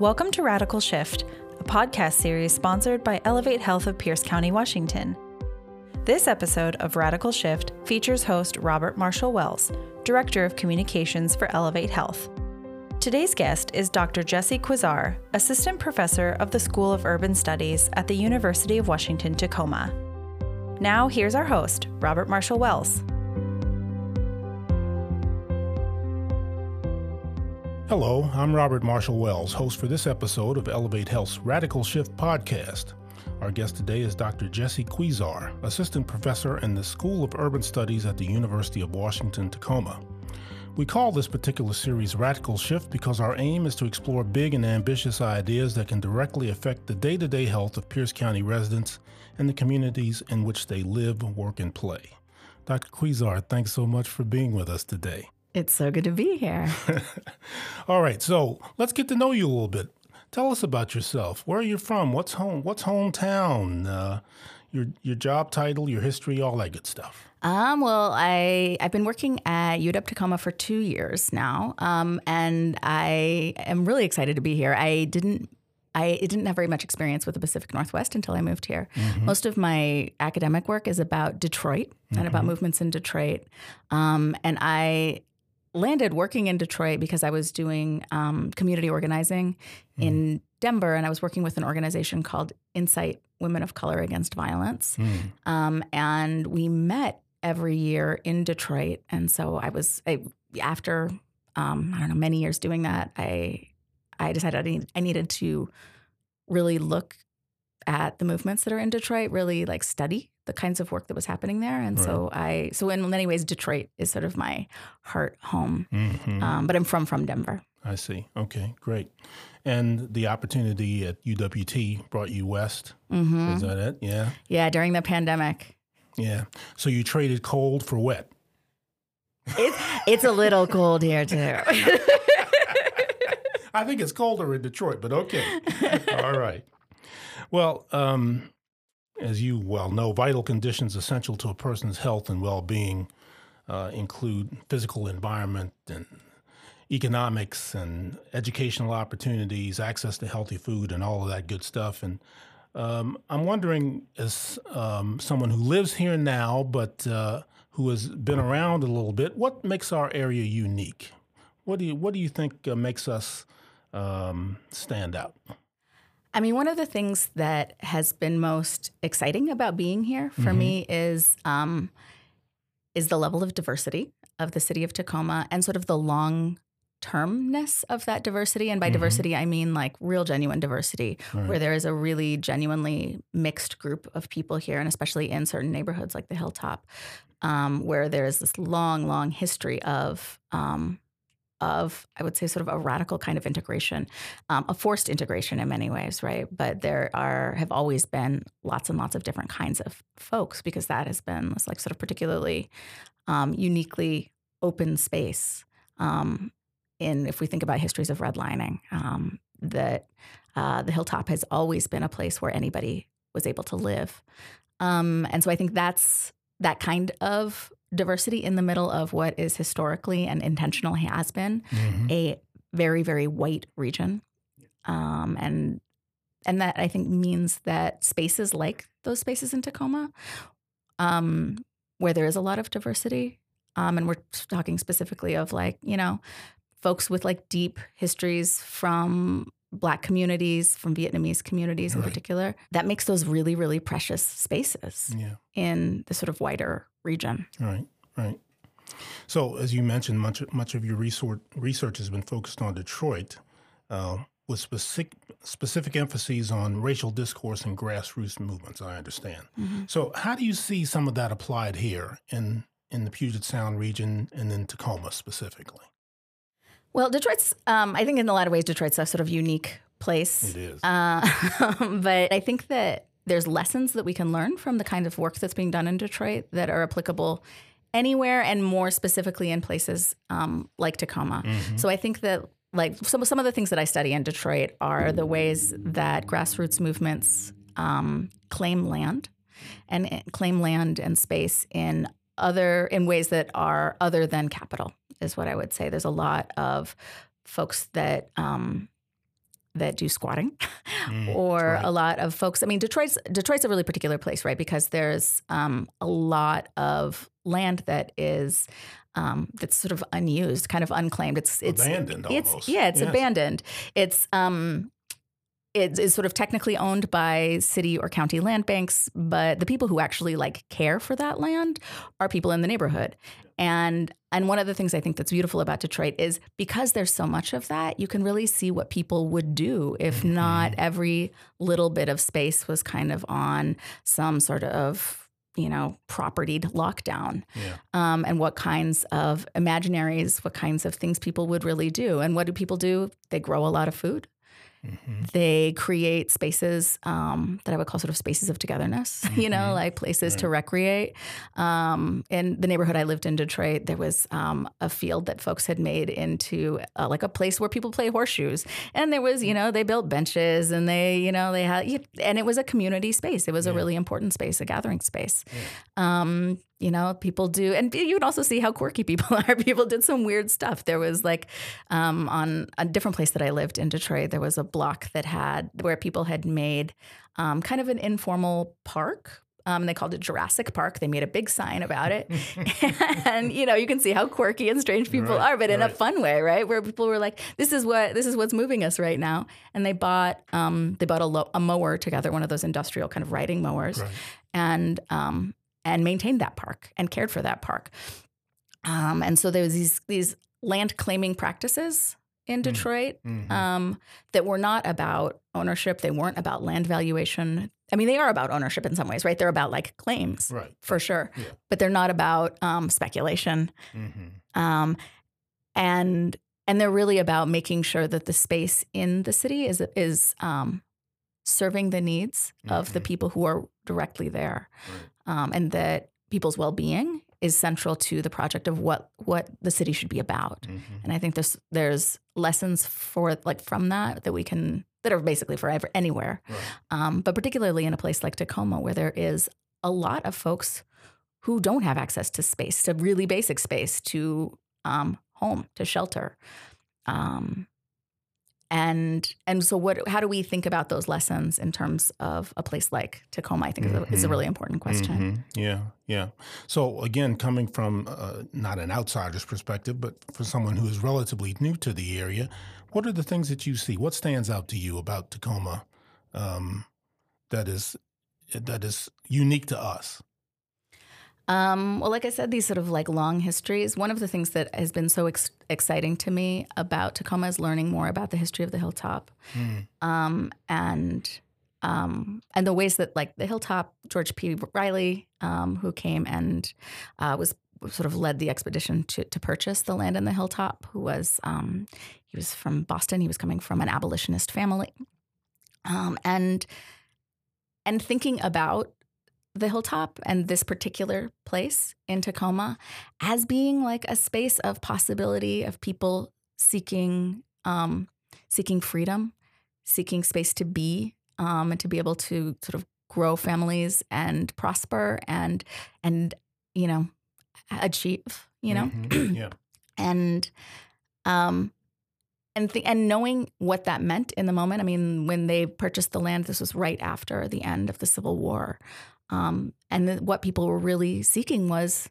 Welcome to Radical Shift, a podcast series sponsored by Elevate Health of Pierce County, Washington. This episode of Radical Shift features host Robert Marshall Wells, Director of Communications for Elevate Health. Today's guest is Dr. Jessi Quizar, Assistant Professor of the School of Urban Studies at the University of Washington Tacoma. Now, here's our host, Robert Marshall Wells. Hello, I'm Robert Marshall Wells, host for this episode of Elevate Health's Radical Shift podcast. Our guest today is Dr. Jessi Quizar, Assistant Professor in the School of Urban Studies at the University of Washington Tacoma. We call this particular series Radical Shift because our aim is to explore big and ambitious ideas that can directly affect the day to day health of Pierce County residents and the communities in which they live, work, and play. Dr. Quizar, thanks so much for being with us today. It's so good to be here. All right, so let's get to know you a little bit. Tell us about yourself. Where are you from? What's home? What's hometown? Uh, your your job title, your history, all that good stuff. Um, well, I I've been working at UW Tacoma for two years now, um, and I am really excited to be here. I didn't. I didn't have very much experience with the Pacific Northwest until I moved here. Mm-hmm. Most of my academic work is about Detroit mm-hmm. and about mm-hmm. movements in Detroit. Um, and I landed working in Detroit because I was doing um, community organizing mm. in Denver, and I was working with an organization called INCITE Women of Color Against Violence. Mm. Um, and we met every year in Detroit, and so I was I, after um, I don't know many years doing that, I I decided I, need, I needed to really look at the movements that are in Detroit, really like study the kinds of work that was happening there. And right. so I, so in many ways, Detroit is sort of my heart home. Mm-hmm. Um, but I'm from from Denver. I see. Okay, great. And the opportunity at UWT brought you west. Mm-hmm. Is that it? Yeah. Yeah, during the pandemic. Yeah. So you traded cold for wet. It's it's a little cold here too. I think it's colder in Detroit, but okay. All right. Well, um, as you well know, vital conditions essential to a person's health and well being uh, include physical environment and economics and educational opportunities, access to healthy food, and all of that good stuff. And um, I'm wondering, as um, someone who lives here now, but uh, who has been around a little bit, what makes our area unique? What do you What do you think uh, makes us um, stand out? I mean, one of the things that has been most exciting about being here for mm-hmm. me is um, is the level of diversity of the city of Tacoma and sort of the long termness of that diversity. And by mm-hmm. diversity, I mean like real genuine diversity, right. where there is a really genuinely mixed group of people here, and especially in certain neighborhoods like the Hilltop, um, where there is this long, long history of um, of, I would say, sort of a radical kind of integration, um, a forced integration in many ways, right? But there are have always been lots and lots of different kinds of folks because that has been this like sort of particularly um, uniquely open space. Um, in if we think about histories of redlining, um, that uh, the hilltop has always been a place where anybody was able to live, um, and so I think that's that kind of diversity in the middle of what is historically and intentional has been mm-hmm. a very very white region um, and and that i think means that spaces like those spaces in tacoma um, where there is a lot of diversity um, and we're talking specifically of like you know folks with like deep histories from black communities from vietnamese communities right. in particular that makes those really really precious spaces yeah. in the sort of wider region right right so as you mentioned much much of your research research has been focused on detroit uh, with specific specific emphases on racial discourse and grassroots movements i understand mm-hmm. so how do you see some of that applied here in in the puget sound region and in tacoma specifically well, Detroit's, um, I think in a lot of ways, Detroit's a sort of unique place. It is. Uh, but I think that there's lessons that we can learn from the kind of work that's being done in Detroit that are applicable anywhere and more specifically in places um, like Tacoma. Mm-hmm. So I think that like some some of the things that I study in Detroit are the ways that grassroots movements um, claim land and claim land and space in other in ways that are other than capital is what I would say. There's a lot of folks that um, that do squatting, Mm, or right. a lot of folks. I mean, Detroit's Detroit's a really particular place, right? Because there's um, a lot of land that is um, that's sort of unused, kind of unclaimed. It's it's Abandoned It's almost. yeah, it's Yes. abandoned. It's um, it is sort of technically owned by city or county land banks, but the people who actually like care for that land are people in the neighborhood. And and one of the things I think that's beautiful about Detroit is because there's so much of that, you can really see what people would do if not every little bit of space was kind of on some sort of you know propertied lockdown Yeah. um, and what kinds of imaginaries, what kinds of things people would really do. And what do people do? They grow a lot of food. Mhm. They create spaces um, that I would call sort of spaces of togetherness, you know, Mhm. like places to recreate. Um, in the neighborhood I lived in, Detroit, there was um, a field that folks had made into uh, like a place where people play horseshoes. And there was, you know, they built benches and they, you know, they had, and it was a community space. It was a really important space, a gathering space. Um, you know, people do, and you would also see how quirky people are. People did some weird stuff. There was like um, on a different place that I lived in Detroit, there was a block that had where people had made um, kind of an informal park. Um, they called it Jurassic Park. They made a big sign about it, and you know you can see how quirky and strange people Right, are, but in a fun way, right? Where people were like, "This is what this is what's moving us right now," and they bought um, they bought a, lo- a mower together, one of those industrial kind of riding mowers, Right. and um, and maintained that park and cared for that park. Um, and so there was these these land claiming practices in Detroit Mhm. um, that were not about ownership. They weren't about land valuation. I mean, they are about ownership in some ways, right? They're about like claims Right. for sure, Yeah. but they're not about um, speculation. Mhm. Um, and and they're really about making sure that the space in the city is is um, serving the needs of the Mhm. people who are directly there, Right. Um, and that people's well being is central to the project of what what the city should be about. Mhm. And I think there's there's lessons for like from that that we can that are basically forever anywhere, Right. um, but particularly in a place like Tacoma where there is a lot of folks who don't have access to space, to really basic space, to um, home, to shelter. Um, and and so what how do we think about those lessons in terms of a place like Tacoma? I think is, a, is a Mhm. really important question. Mhm. Yeah, yeah. So again, coming from uh, not an outsider's perspective, but for someone who is relatively new to the area, what are the things that you see? What stands out to you about Tacoma um, that is that is unique to us? Um, well, like I said, these sort of like long histories. One of the things that has been so ex- exciting to me about Tacoma is learning more about the history of the hilltop, Mm. um, and um, and the ways that like the hilltop, George P. Riley, um, who came and uh, was sort of led the expedition to to purchase the land in the hilltop. Who was um, he was from Boston. He was coming from an abolitionist family, um, and and thinking about the hilltop and this particular place in Tacoma as being like a space of possibility of people seeking um, seeking freedom, seeking space to be um, and to be able to sort of grow families and prosper and and you know achieve you know Mhm. yeah, and um and th- and knowing what that meant in the moment. I mean, when they purchased the land, this was right after the end of the Civil War, um, and th- what people were really seeking was,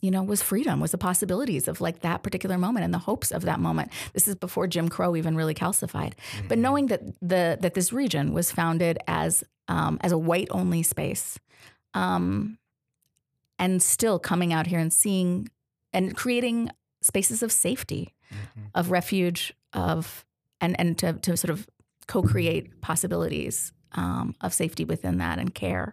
you know, was freedom, was the possibilities of like that particular moment and the hopes of that moment. This is before Jim Crow even really calcified. But Mhm. knowing that the that this region was founded as um, as a white only space, um, and still coming out here and seeing and creating spaces of safety, Mhm. of refuge, of and and to to sort of co-create possibilities um, of safety within that and care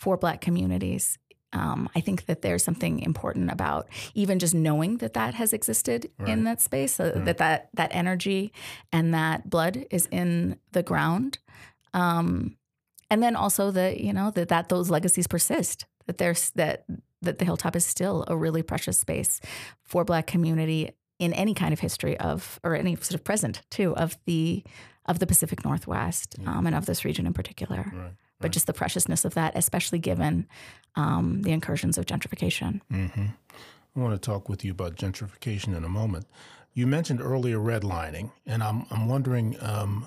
for Black communities. Um, I think that there's something important about even just knowing that that has existed Right. in that space, so Right. that that that energy and that blood is in the ground, um, and then also that you know that that those legacies persist. That there's that that the hilltop is still a really precious space for Black community in any kind of history of or any sort of present too of the of the Pacific Northwest Yeah. um, and of this region in particular. Right. But right. just the preciousness of that, especially given um, the incursions of gentrification. hmm I want to talk with you about gentrification in a moment. You mentioned earlier redlining, and I'm I'm wondering um,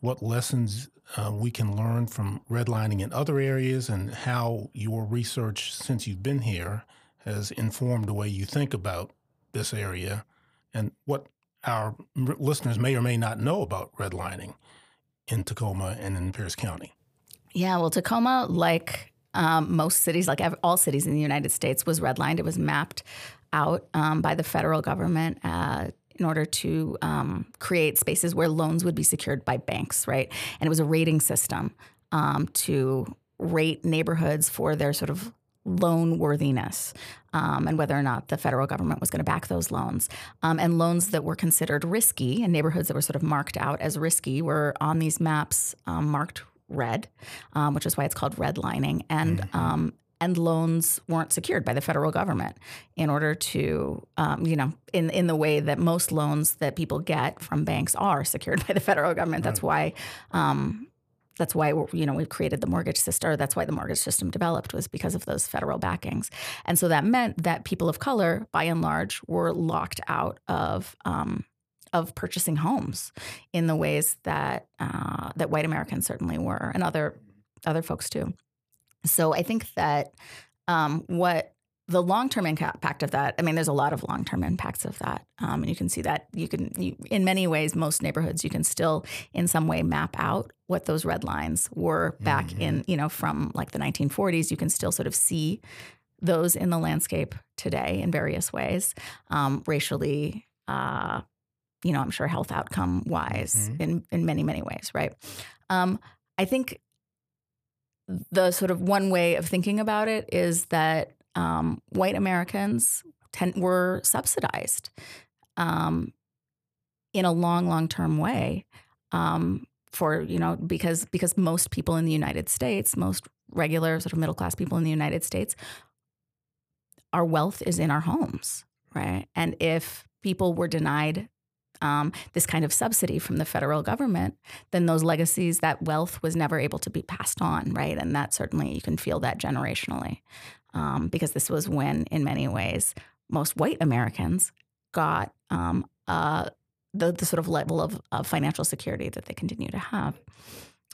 what lessons uh, we can learn from redlining in other areas and how your research since you've been here has informed the way you think about this area and what our listeners may or may not know about redlining in Tacoma and in Pierce County. Yeah, well, Tacoma, like um, most cities, like all cities in the United States, was redlined. It was mapped out um, by the federal government uh, in order to um, create spaces where loans would be secured by banks, right? And it was a rating system um, to rate neighborhoods for their sort of loan worthiness um, and whether or not the federal government was going to back those loans. Um, and loans that were considered risky and neighborhoods that were sort of marked out as risky were on these maps um, marked red, um, which is why it's called redlining. And mm-hmm. Um, and loans weren't secured by the federal government in order to, um, you know, in in the way that most loans that people get from banks are secured by the federal government. Right. That's why. Um, that's why you know we created the mortgage system. That's why the mortgage system developed was because of those federal backings, and so that meant that people of color, by and large, were locked out of um, of purchasing homes in the ways that uh, that white Americans certainly were, and other other folks too. So I think that um, what the long-term impact of that i mean there's a lot of long-term impacts of that um, and you can see that you can you, in many ways most neighborhoods you can still in some way map out what those red lines were back mm-hmm. in you know from like the 1940s you can still sort of see those in the landscape today in various ways um, racially uh, you know i'm sure health outcome wise mm-hmm. in in many many ways right um, i think the sort of one way of thinking about it is that um, white Americans ten- were subsidized um, in a long, long term way um, for you know because because most people in the United States, most regular sort of middle class people in the United States, our wealth is in our homes, right? And if people were denied um, this kind of subsidy from the federal government, then those legacies, that wealth was never able to be passed on, right? And that certainly you can feel that generationally, um, because this was when, in many ways, most white Americans got um, uh, the, the sort of level of, of, financial security that they continue to have.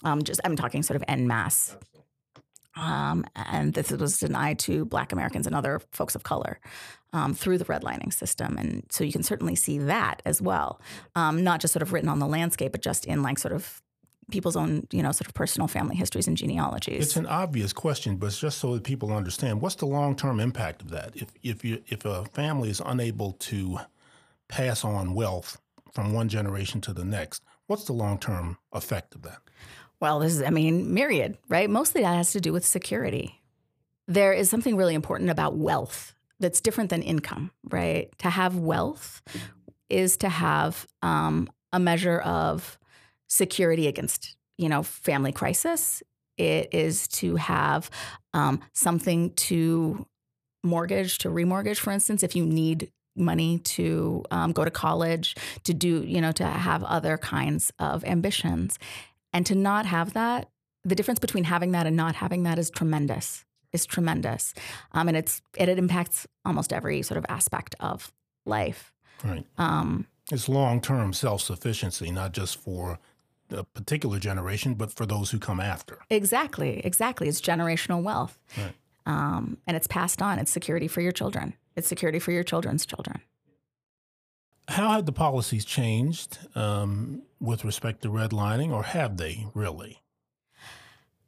Um, just I'm talking sort of en masse. Um, and this was denied to Black Americans and other folks of color um, through the redlining system. And so you can certainly see that as well, um, not just sort of written on the landscape, but just in like sort of people's own, you know, sort of personal family histories and genealogies. It's an obvious question, but just so that people understand, what's the long term impact of that? If if you if a family is unable to pass on wealth from one generation to the next, what's the long term effect of that? Well, this is, I mean, myriad, right? Mostly that has to do with security. There is something really important about wealth that's different than income, right? To have wealth is to have um, a measure of security against, you know, family crisis. It is to have um, something to mortgage, to remortgage, for instance, if you need money to um, go to college, to do, you know, to have other kinds of ambitions. And to not have that, the difference between having that and not having that is tremendous is tremendous, um, and it's it, it, impacts almost every sort of aspect of life. Right. Um, it's long term self sufficiency, not just for a particular generation, but for those who come after. Exactly. Exactly. It's generational wealth, right. um, and it's passed on. It's security for your children. It's security for your children's children. How have the policies changed um, with respect to redlining, or have they really?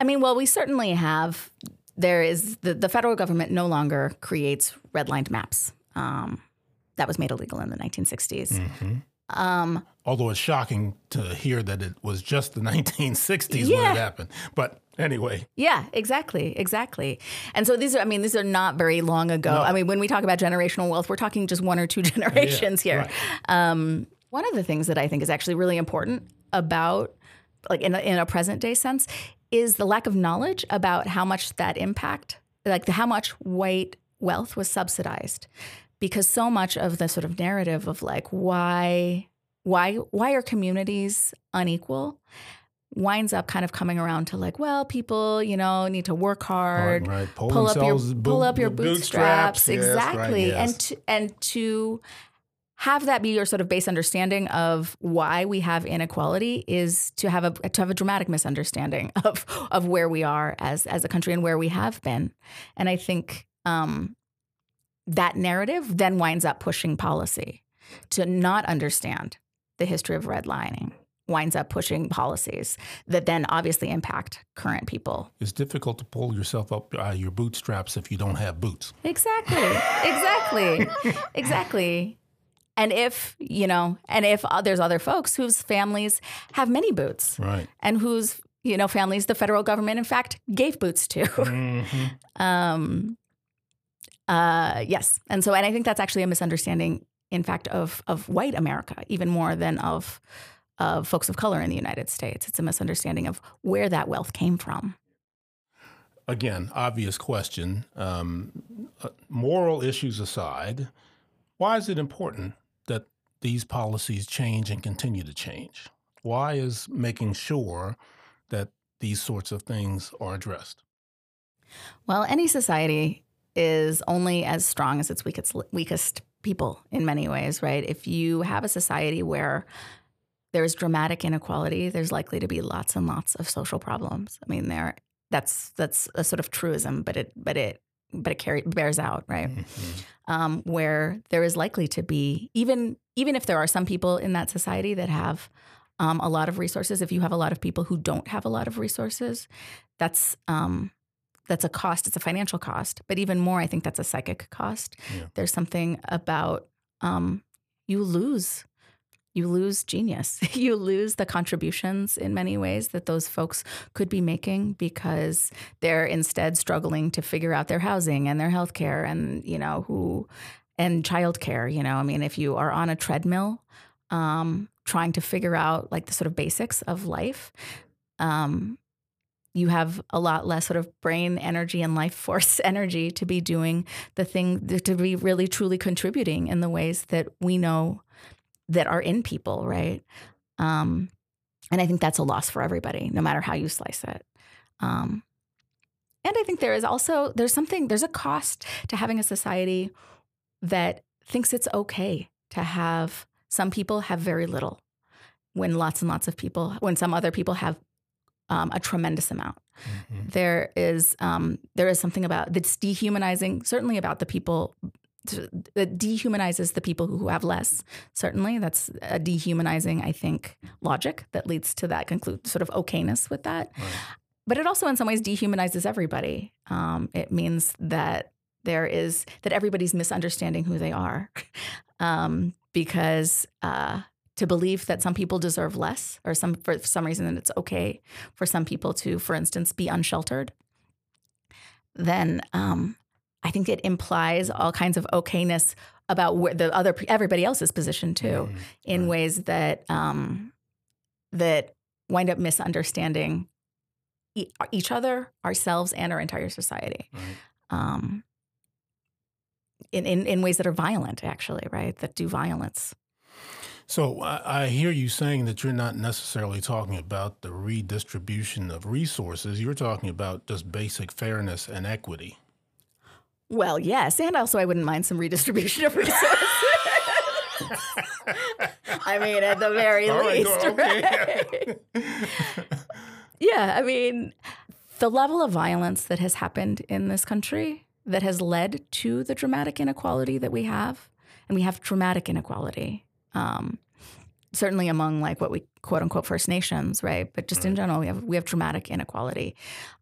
I mean, well, we certainly have there is the, the federal government no longer creates redlined maps. Um, that was made illegal in the 1960s. Mm-hmm. Um, Although it's shocking to hear that it was just the 1960s yeah. when it happened. But anyway. Yeah, exactly, exactly. And so these are, I mean, these are not very long ago. No. I mean, when we talk about generational wealth, we're talking just one or two generations yeah, here. Right. Um, one of the things that I think is actually really important about, like in a, in a present day sense, is the lack of knowledge about how much that impact, like the, how much white wealth was subsidized. Because so much of the sort of narrative of like why why why are communities unequal winds up kind of coming around to like, well, people, you know, need to work hard, right, right. Pull, up your boot, pull up your bootstraps, bootstraps. exactly, yes. and to, and to have that be your sort of base understanding of why we have inequality is to have a to have a dramatic misunderstanding of of where we are as as a country and where we have been. And I think um, that narrative then winds up pushing policy to not understand the history of redlining winds up pushing policies that then obviously impact current people. It's difficult to pull yourself up out of your bootstraps if you don't have boots. Exactly. exactly. exactly. And if, you know, and if uh, there's other folks whose families have many boots. Right. And whose, you know, families the federal government in fact gave boots to. Mm-hmm. um uh yes. And so and I think that's actually a misunderstanding in fact of of white America even more than of of folks of color in the United States. It's a misunderstanding of where that wealth came from. Again, obvious question. Um, uh, moral issues aside, why is it important that these policies change and continue to change? Why is making sure that these sorts of things are addressed? Well, any society is only as strong as its weakest, weakest people in many ways, right? If you have a society where there's dramatic inequality, there's likely to be lots and lots of social problems. I mean, there that's that's a sort of truism, but it but it but it carry, bears out, right? Mm-hmm. Um, where there is likely to be even even if there are some people in that society that have um, a lot of resources, if you have a lot of people who don't have a lot of resources, that's um, that's a cost. It's a financial cost, but even more, I think that's a psychic cost. Yeah. There's something about um, you lose you lose genius. you lose the contributions in many ways that those folks could be making because they're instead struggling to figure out their housing and their health care and, you know, who and childcare. You know, I mean, if you are on a treadmill um, trying to figure out like the sort of basics of life, um, you have a lot less sort of brain energy and life force energy to be doing the thing to be really truly contributing in the ways that we know that are in people, right? Um, and I think that's a loss for everybody, no matter how you slice it. Um, and I think there is also there's something there's a cost to having a society that thinks it's okay to have some people have very little, when lots and lots of people, when some other people have um, a tremendous amount. Mm-hmm. There is um, there is something about that's dehumanizing, certainly about the people that dehumanizes the people who have less. Certainly, that's a dehumanizing, I think, logic that leads to that conclude sort of okayness with that. Right. But it also, in some ways, dehumanizes everybody. Um, it means that there is that everybody's misunderstanding who they are, um, because uh, to believe that some people deserve less, or some for some reason that it's okay for some people to, for instance, be unsheltered, then um, I think it implies all kinds of okayness about where the other everybody else's position too, mm, in right. ways that um, that wind up misunderstanding e- each other, ourselves, and our entire society. Right. Um, in, in, in ways that are violent, actually, right? That do violence. So I, I, hear you saying that you're not necessarily talking about the redistribution of resources. You're talking about just basic fairness and equity. Well, yes, and also I wouldn't mind some redistribution of resources. I mean, at the very All least, right? Okay. right? yeah, I mean, the level of violence that has happened in this country that has led to the dramatic inequality that we have, and we have dramatic inequality. Um, certainly among like what we quote unquote First Nations, right? But just in general, we have we have dramatic inequality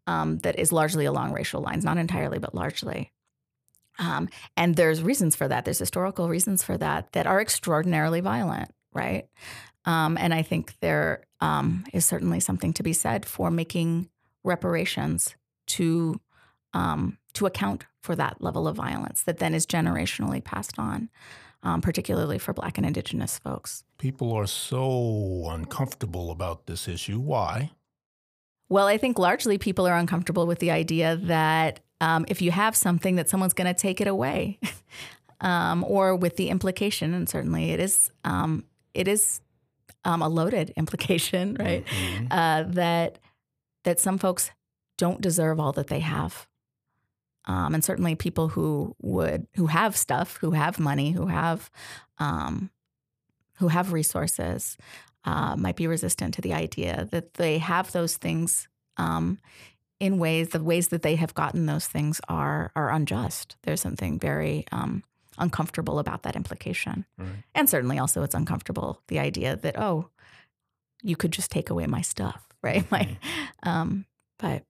um, that is largely along racial lines, not entirely, but largely. Um, and there's reasons for that. There's historical reasons for that that are extraordinarily violent, right? Um, and I think there um, is certainly something to be said for making reparations to um, to account for that level of violence that then is generationally passed on, um, particularly for Black and Indigenous folks. People are so uncomfortable about this issue. Why? Well, I think largely people are uncomfortable with the idea that um, if you have something that someone's going to take it away, um, or with the implication, and certainly it is um, it is um, a loaded implication, right? Mm-hmm. Uh, that that some folks don't deserve all that they have, um, and certainly people who would who have stuff, who have money, who have um, who have resources, uh, might be resistant to the idea that they have those things um, in ways the ways that they have gotten those things are are unjust. There's something very um, uncomfortable about that implication, Right. and certainly also it's uncomfortable the idea that oh, you could just take away my stuff, right? My, um, but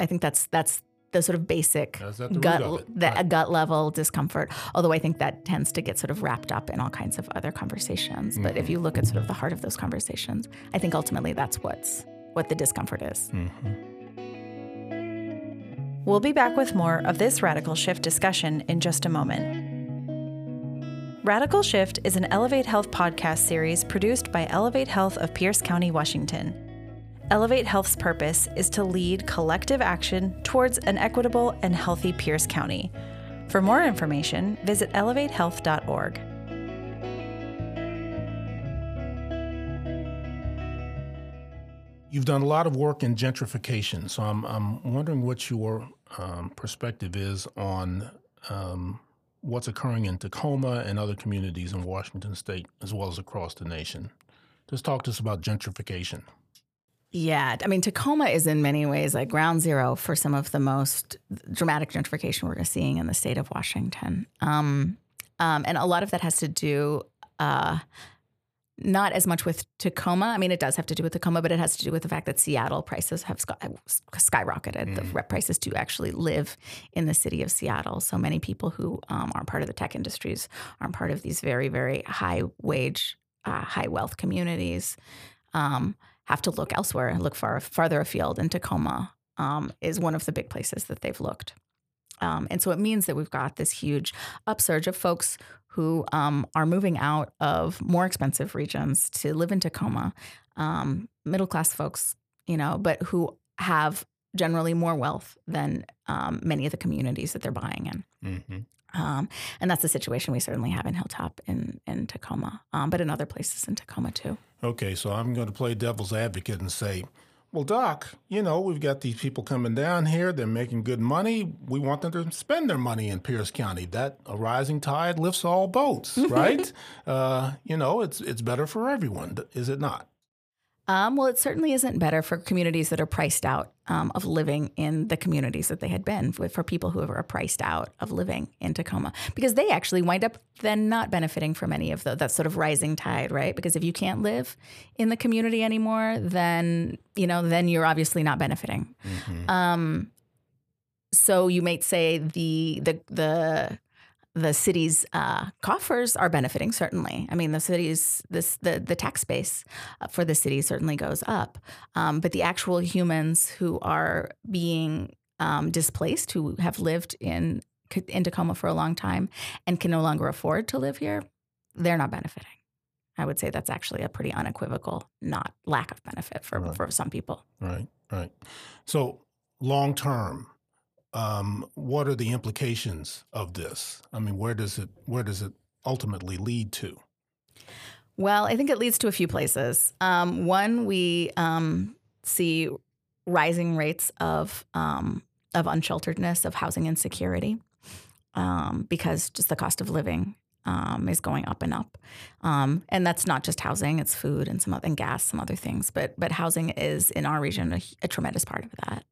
I think that's that's the sort of basic the gut the Right. gut level discomfort. Although I think that tends to get sort of wrapped up in all kinds of other conversations. But Mm-hmm. if you look at sort of the heart of those conversations, I think ultimately that's what's what the discomfort is. Mm-hmm. We'll be back with more of this Radical Shift discussion in just a moment. Radical Shift is an Elevate Health podcast series produced by Elevate Health of Pierce County, Washington. Elevate Health's purpose is to lead collective action towards an equitable and healthy Pierce County. For more information, visit elevatehealth.org. You've done a lot of work in gentrification, so I'm, I'm wondering what your um, perspective is on um, what's occurring in Tacoma and other communities in Washington state, as well as across the nation. Just talk to us about gentrification. Yeah, I mean Tacoma is in many ways like ground zero for some of the most dramatic gentrification we're seeing in the state of Washington, um, um, and a lot of that has to do. Uh, not as much with Tacoma. I mean, it does have to do with Tacoma, but it has to do with the fact that Seattle prices have sky- skyrocketed. The rep prices to actually live in the city of Seattle. So many people who um, aren't part of the tech industries aren't part of these very, very high wage, uh, high wealth communities. Um, have to look elsewhere and look far farther afield. And Tacoma um, is one of the big places that they've looked. Um, and so it means that we've got this huge upsurge of folks who um, are moving out of more expensive regions to live in Tacoma, um, middle class folks, you know, but who have generally more wealth than um, many of the communities that they're buying in. Mm-hmm. Um, and that's the situation we certainly have in Hilltop in, in Tacoma, um, but in other places in Tacoma too. Okay, so I'm going to play devil's advocate and say, well, Doc, you know, we've got these people coming down here. They're making good money. We want them to spend their money in Pierce County. That a rising tide lifts all boats, right? uh, you know, it's it's better for everyone, is it not? Um, well, it certainly isn't better for communities that are priced out um, of living in the communities that they had been, for, for people who are priced out of living in Tacoma, because they actually wind up then not benefiting from any of the, that sort of rising tide, right? Because if you can't live in the community anymore, then you know, then you're obviously not benefiting. Um, so you might say the the the the city's uh, coffers are benefiting certainly. I mean, the city's this the the tax base uh, for the city certainly goes up, um, but the actual humans who are being um, displaced, who have lived in in Tacoma for a long time and can no longer afford to live here, they're not benefiting. I would say that's actually a pretty unequivocal not lack of benefit for Right. for some people. Right, right. So long term, um, what are the implications of this? I mean, where does it where does it ultimately lead to? Well, I think it leads to a few places. Um, one, we um, see rising rates of um, of unshelteredness, of housing insecurity, um, because just the cost of living um, is going up and up. Um, and that's not just housing; it's food and some other, and gas, some other things. But but housing is in our region a, a tremendous part of that.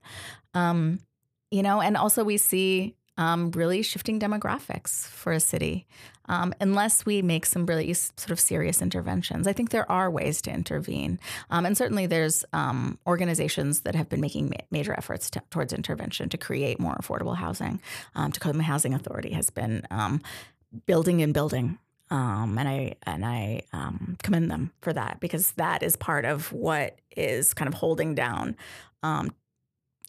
You know, and also we see um, really shifting demographics for a city. Um, unless we make some really sort of serious interventions, I think there are ways to intervene, um, and certainly there's um, organizations that have been making ma- major efforts to, towards intervention to create more affordable housing. Um, Tacoma Housing Authority has been um, building and building. And I and I commend them for that because that is part of what is kind of holding down um,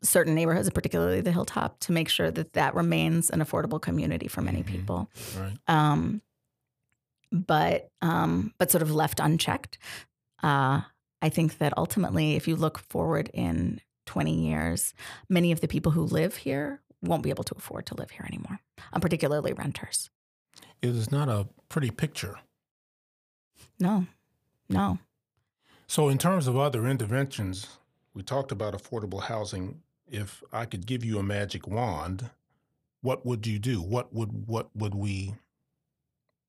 certain neighborhoods, particularly the hilltop, to make sure that that remains an affordable community for many Mhm. people. Right. Um, but um, but sort of left unchecked, uh, I think that ultimately, if you look forward in 20 years, many of the people who live here won't be able to afford to live here anymore, um, particularly renters. It is not a pretty picture. No, no. So, in terms of other interventions, we talked about affordable housing. If I could give you a magic wand, what would you do? What would what would we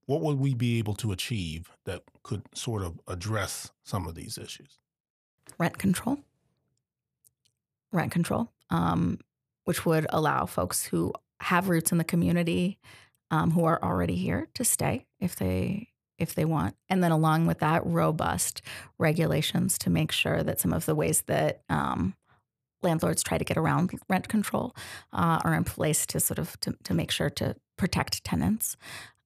what would we be able to achieve that could sort of address some of these issues? Rent control. Rent control, um, which would allow folks who have roots in the community, um, who are already here, to stay if they if they want, and then along with that, robust regulations to make sure that some of the ways that um, landlords try to get around rent control uh, are in place to sort of to, to make sure to protect tenants.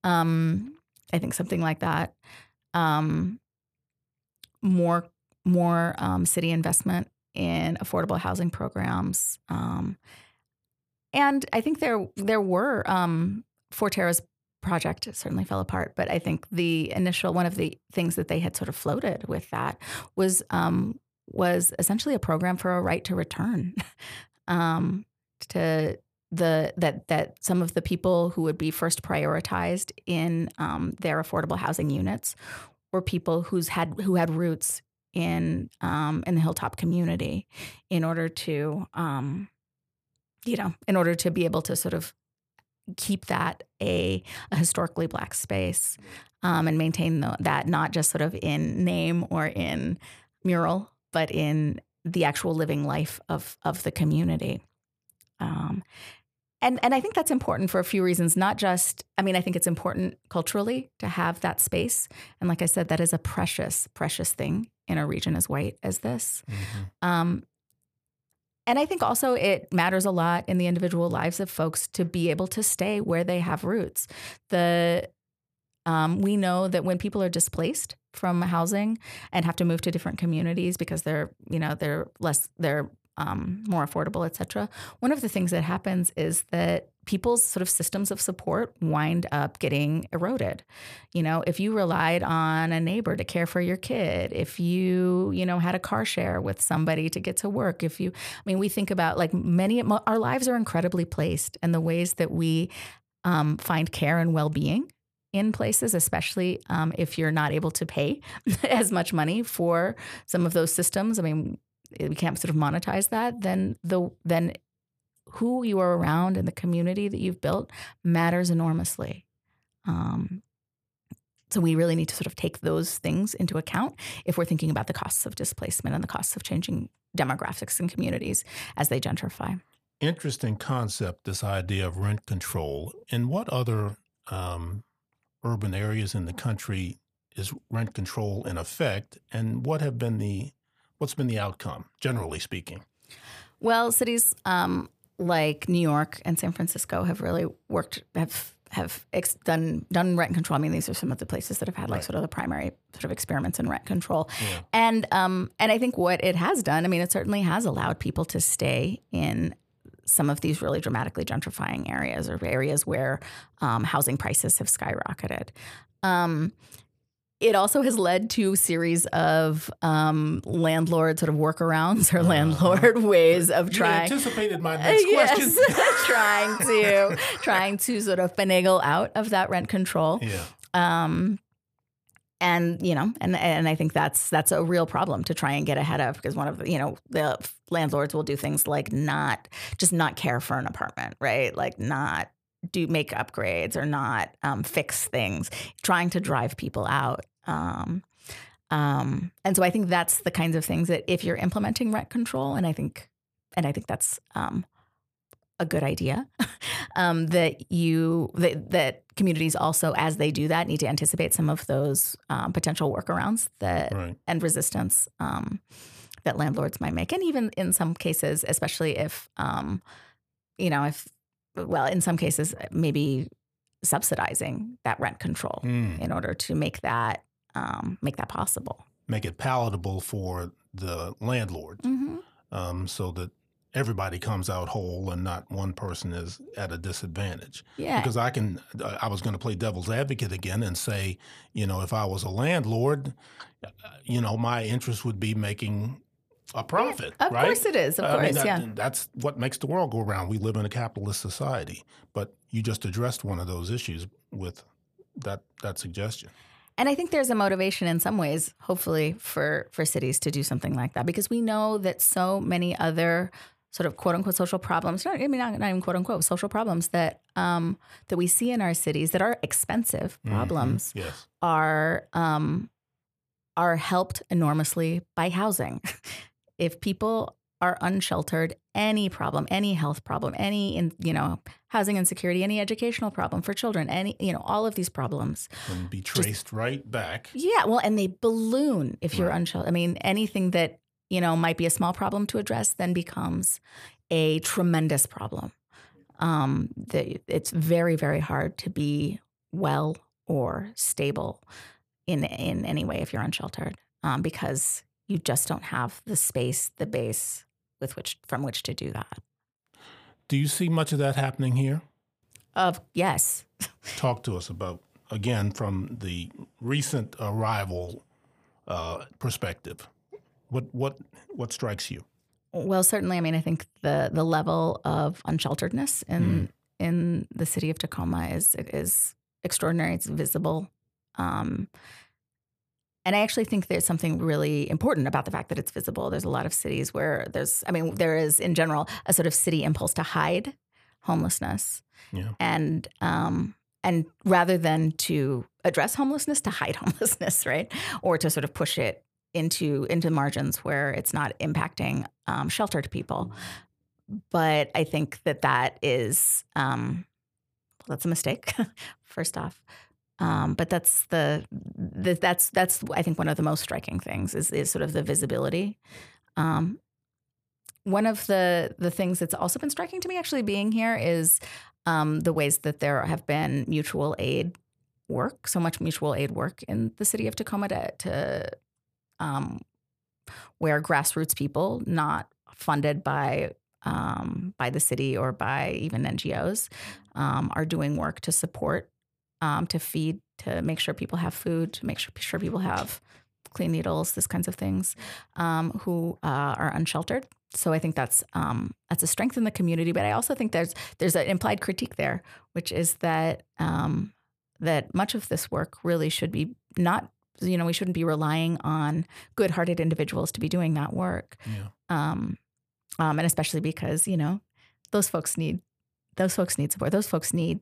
Um, I think something like that. Um, more more um, city investment in affordable housing programs. Um, and I think there there were um, Forterra's project certainly fell apart, but I think the initial one of the things that they had sort of floated with that was um, was essentially a program for a right to return. Um, to the that that some of the people who would be first prioritized in um, their affordable housing units were people who's had who had roots in um, in the hilltop community in order to um, you know in order to be able to sort of keep that a, a historically black space um, and maintain the, that not just sort of in name or in mural but in the actual living life of of the community. Um, and and I think that's important for a few reasons. Not just, I mean, I think it's important culturally to have that space. And like I said, that is a precious, precious thing in a region as white as this. Mm-hmm. Um, and I think also it matters a lot in the individual lives of folks to be able to stay where they have roots. The um, we know that when people are displaced from housing and have to move to different communities because they're you know they're less they're um, more affordable, et cetera. One of the things that happens is that people's sort of systems of support wind up getting eroded. You know, if you relied on a neighbor to care for your kid, if you, you know, had a car share with somebody to get to work, if you, I mean, we think about like many, our lives are incredibly placed and the ways that we um, find care and well being in places, especially um, if you're not able to pay as much money for some of those systems. I mean, we can't sort of monetize that, then the then who you are around and the community that you've built matters enormously. Um, so we really need to sort of take those things into account if we're thinking about the costs of displacement and the costs of changing demographics and communities as they gentrify. Interesting concept, this idea of rent control. In what other um, urban areas in the country is rent control in effect, and what have been the What's been the outcome, generally speaking? Well, cities um, like New York and San Francisco have really worked have have ex- done done rent control. I mean, these are some of the places that have had like right. sort of the primary sort of experiments in rent control, yeah. and um, and I think what it has done, I mean, it certainly has allowed people to stay in some of these really dramatically gentrifying areas or areas where um, housing prices have skyrocketed. Um, it also has led to a series of um, landlord sort of workarounds or uh, landlord ways of trying. Anticipated my next question. trying to trying to sort of finagle out of that rent control. Yeah. Um, and you know, and and I think that's that's a real problem to try and get ahead of because one of the you know the landlords will do things like not just not care for an apartment, right? Like not do make upgrades or not um, fix things, trying to drive people out. Um, um, and so I think that's the kinds of things that if you're implementing rent control, and I think, and I think that's um, a good idea, um, that you that, that, communities also, as they do that, need to anticipate some of those um, potential workarounds that right. and resistance that landlords might make, and even in some cases, especially if you know if well, in some cases, maybe subsidizing that rent control mm. in order to make that um, make that possible. Make it palatable for the landlord, mm-hmm. um, so that everybody comes out whole and not one person is at a disadvantage. Yeah. Because I can, I was going to play devil's advocate again and say, you know, if I was a landlord, uh, you know, my interest would be making a profit. Of right? course it is. Of I course, mean, that, yeah. That's what makes the world go round. We live in a capitalist society. But you just addressed one of those issues with that that suggestion. And I think there's a motivation in some ways, hopefully, for for cities to do something like that because we know that so many other sort of quote unquote social problems. Not, I mean, not, not even quote unquote social problems that um, that we see in our cities that are expensive Mhm. problems Yes. are um, are helped enormously by housing. if people are unsheltered, any problem, any health problem, any in, you know housing insecurity, any educational problem for children, any you know all of these problems. can be traced right back. Yeah, well, and they balloon if you're Right. unsheltered. I mean, anything that you know might be a small problem to address then becomes a tremendous problem. Um, the, it's very, very hard to be well or stable in in any way if you're unsheltered, um, because you just don't have the space, the base with which from which to do that. Do you see much of that happening here? Of yes, Talk to us about, again, from the recent arrival uh, perspective. What, what, what strikes you? Well, certainly. I mean, I think the the level of unshelteredness in in the city of Tacoma is is extraordinary. It's visible, um, and I actually think there's something really important about the fact that it's visible. There's a lot of cities where there's, I mean, there is in general a sort of city impulse to hide homelessness, Yeah. and um, and rather than to address homelessness, to hide homelessness, right, or to sort of push it into into margins where it's not impacting um, sheltered people. But I think that that is um, that's a mistake. First off, um, but that's the, the that's that's I think one of the most striking things is is sort of the visibility. Um, one of the the things that's also been striking to me actually being here is um, the ways that there have been mutual aid work, so much mutual aid work in the city of Tacoma to, to um, where grassroots people, not funded by um, by the city or by even NGOs, um, are doing work to support, um, to feed, to make sure people have food, to make sure, sure people have clean needles, this kinds of things, um, who uh, are unsheltered. So I think that's um, that's a strength in the community. But I also think there's there's an implied critique there, which is that um, that much of this work really should be not you know we shouldn't be relying on good-hearted individuals to be doing that work Yeah. um, um, and especially because you know those folks need those folks need support those folks need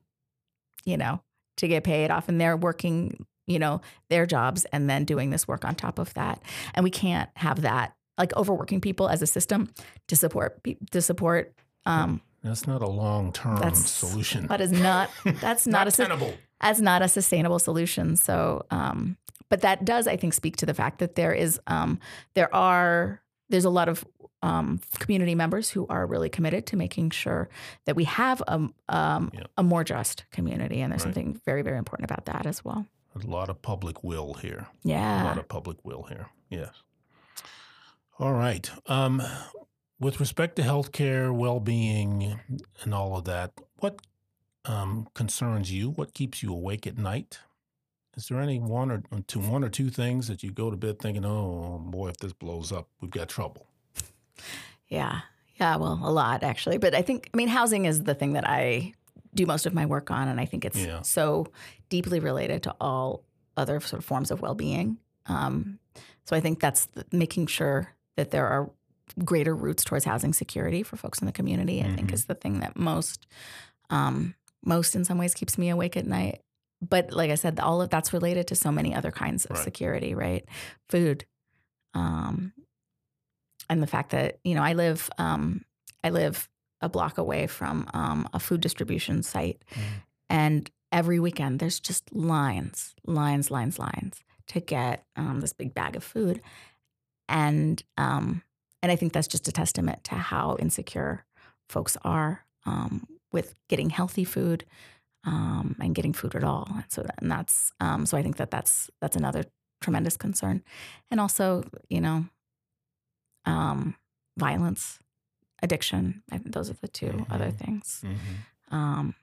you know to get paid often they're working you know their jobs and then doing this work on top of that and we can't have that like overworking people as a system to support to support um, That's not a long term That's- solution. that is not that's not, not a sus- tenable. as not a sustainable solution. So, um, but that does, I think, speak to the fact that there is, um, there are, there's a lot of um, community members who are really committed to making sure that we have a, um, Yeah. a more just community, and there's Right. something very, very important about that as well. A lot of public will here. Yeah. A lot of public will here. Yes. All right. Um, with respect to healthcare, well-being, and all of that, what um, concerns you? What keeps you awake at night? Is there any one or two, one or two things that you go to bed thinking, "Oh boy, if this blows up, we've got trouble." Yeah. Yeah. Well, a lot actually. But I think, I mean, housing is the thing that I do most of my work on. And I think it's Yeah. so deeply related to all other sort of forms of well being. Um, so I think that's the, making sure that there are greater routes towards housing security for folks in the community, I think Mhm. is the thing that most, um, most in some ways keeps me awake at night. But like I said, all of that's related to so many other kinds of Right. security, right? Food, um, and the fact that you know I live um, I live a block away from um, a food distribution site, Mhm. and every weekend there's just lines, lines, lines, lines to get um, this big bag of food, and um, and I think that's just a testament to how insecure folks are um, with getting healthy food um, and getting food at all. And so and that's um, so I think that that's that's another tremendous concern, and also you know um, violence, addiction. I think those are the 2 other Mhm. things. Mm-hmm. Um,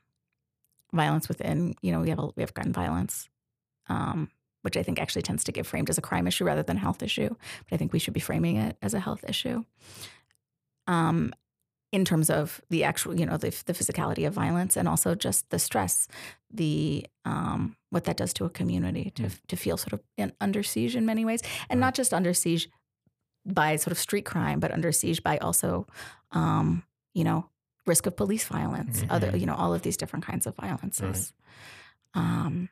violence within, you know, we have a, we have gun violence, um, which I think actually tends to get framed as a crime issue rather than a health issue. But I think we should be framing it as a health issue. Um, in terms of the actual, you know, the, the physicality of violence and also just the stress, the um, what that does to a community to to feel sort of in, under siege in many ways, and Right. not just under siege by sort of street crime, but under siege by also um, you know, risk of police violence, other, you know, all of these different kinds of violences. Um,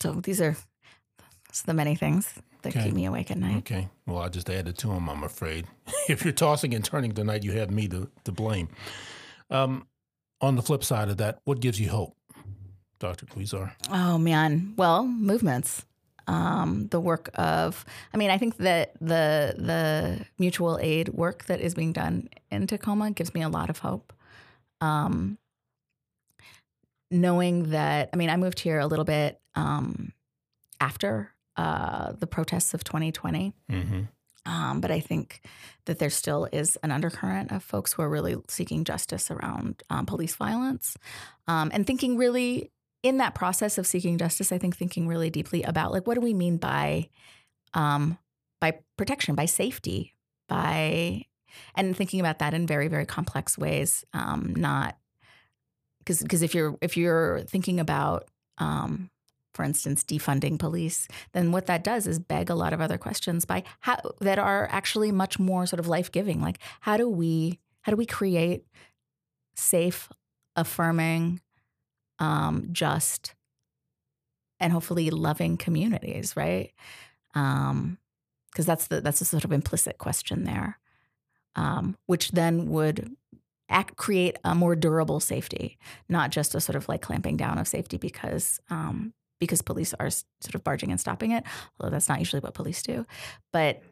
so these are the many things that Okay. keep me awake at night. Okay. Well, I just added to them, I'm afraid. if you're tossing and turning tonight, you have me to, to blame. Um, on the flip side of that, what gives you hope, Dr. Quizar? Oh man. Well, movements. Um, the work of I mean, I think that the the mutual aid work that is being done in Tacoma gives me a lot of hope. Um, knowing that I mean, I moved here a little bit um, after uh, the protests of 2020. Mm-hmm. Um, but I think that there still is an undercurrent of folks who are really seeking justice around um, police violence um, and thinking really in that process of seeking justice. I think thinking really deeply about like what do we mean by um, by protection, by safety, by and thinking about that in very very complex ways. Um, not because because if you're if you're thinking about um, for instance, defunding police, then what that does is beg a lot of other questions by how that are actually much more sort of life giving. Like how do we how do we create safe, affirming, um, just, and hopefully loving communities, right? Um, because that's the that's a sort of implicit question there, um, which then would act, create a more durable safety, not just a sort of like clamping down of safety because um, because police are sort of barging and stopping it, although that's not usually what police do. But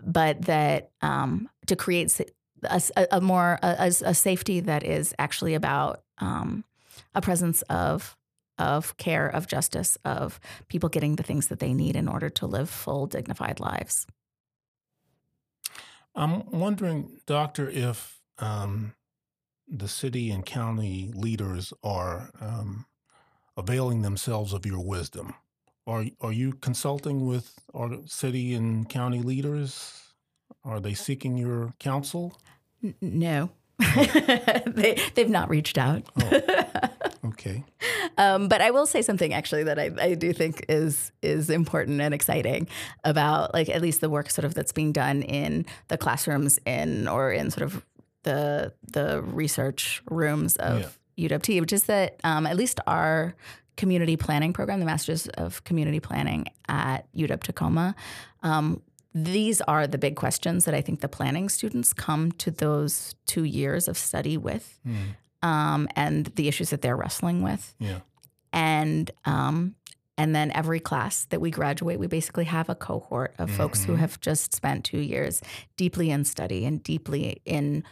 but that um, to create a, a, s- a- a more a safety that is actually about um, a presence of of care, of justice, of people getting the things that they need in order to live full, dignified lives. I'm wondering, Doctor, if um, the city and county leaders are um, availing themselves of your wisdom. Are are you consulting with our city and county leaders? Are they seeking your counsel? N- no. they, they've not reached out. Okay. Um, but I will say something actually that I, I do think is is important and exciting about like at least the work sort of that's being done in the classrooms in or in sort of the the research rooms of UWT, which is that um, at least our community planning program, the Masters of Community Planning at UW Tacoma. Um, these are the big questions that I think the planning students come to those two years of study with, um, and the issues that they're wrestling with Yeah. and um, and then every class that we graduate, we basically have a cohort of folks who have just spent two years deeply in study and deeply in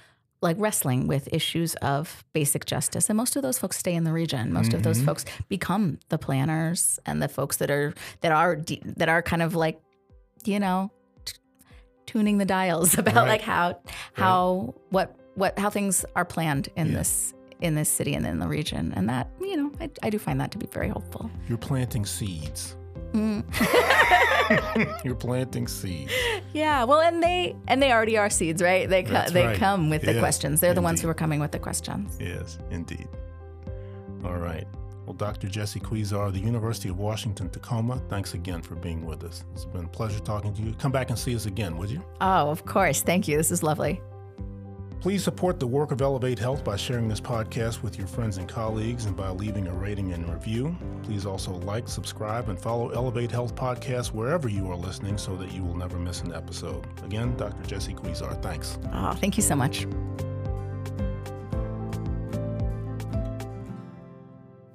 like wrestling with issues of basic justice. And most of those folks stay in the region. Most of those folks become the planners and the folks that are that are de- that are kind of like, you know, tuning the dials about Right. like how how what what how things are planned in this in this city and in the region. And that, you know, I, I do find that to be very hopeful. You're planting seeds. Mm. You're planting seeds. Yeah, well, and they and they already are seeds, right? They co- they right. come with the questions. They're the ones who are coming with the questions. Yes, indeed. All right. Well, Dr. Jessi Quizar, the University of Washington, Tacoma, thanks again for being with us. It's been a pleasure talking to you. Come back and see us again, would you? Oh, of course. Thank you. This is lovely. Please support the work of Elevate Health by sharing this podcast with your friends and colleagues and by leaving a rating and review. Please also like, subscribe, and follow Elevate Health Podcast wherever you are listening so that you will never miss an episode. Again, Dr. Jessi Quizar, thanks. Oh, thank you so much.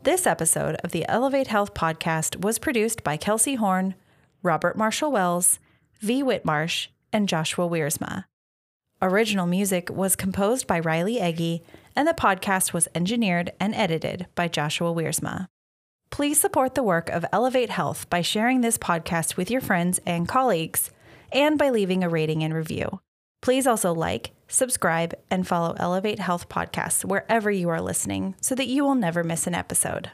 This episode of the Elevate Health podcast was produced by Kelsey Horn, Robert Marshall Wells, V. Whitmarsh, and Joshua Wiersma. Original music was composed by Riley Eggy, and the podcast was engineered and edited by Joshua Wiersma. Please support the work of Elevate Health by sharing this podcast with your friends and colleagues, and by leaving a rating and review. Please also like, subscribe, and follow Elevate Health podcasts wherever you are listening so that you will never miss an episode.